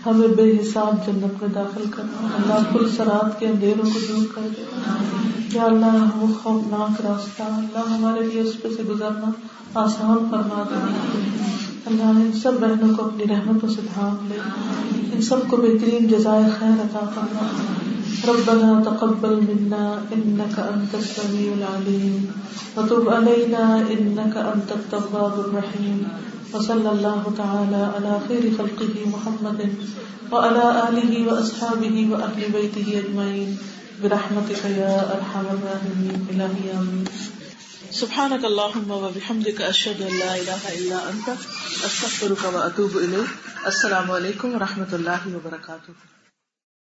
ہمیں بے حساب جنت میں داخل کرنا۔ اللہ کل سرات کے اندھیروں کو دور کر دے۔ یا اللہ وہ خوفناک راستہ، اللہ ہمارے لیے اس پہ سے گزرنا آسان فرما دینا اللہ ان سب بہنوں کو اپنی رحمتوں سے ڈھانپ لے۔ ان سب کو بہترین جزائے خیر عطا فرما۔ ربنا تقبل منا انك انت السميع العليم. وتب علينا انك انت التواب الرحيم. وصلى الله تعالى على خير خلقه محمد وعلى اله واصحابه واهل بيته اجمعين برحمتك يا ارحم الراحمين. الهي امين سبحانك اللهم وبحمدك اشهد ان لا اله الا انت استغفرك واتوب اليك السلام علیکم و رحمۃ اللہ وبرکاتہ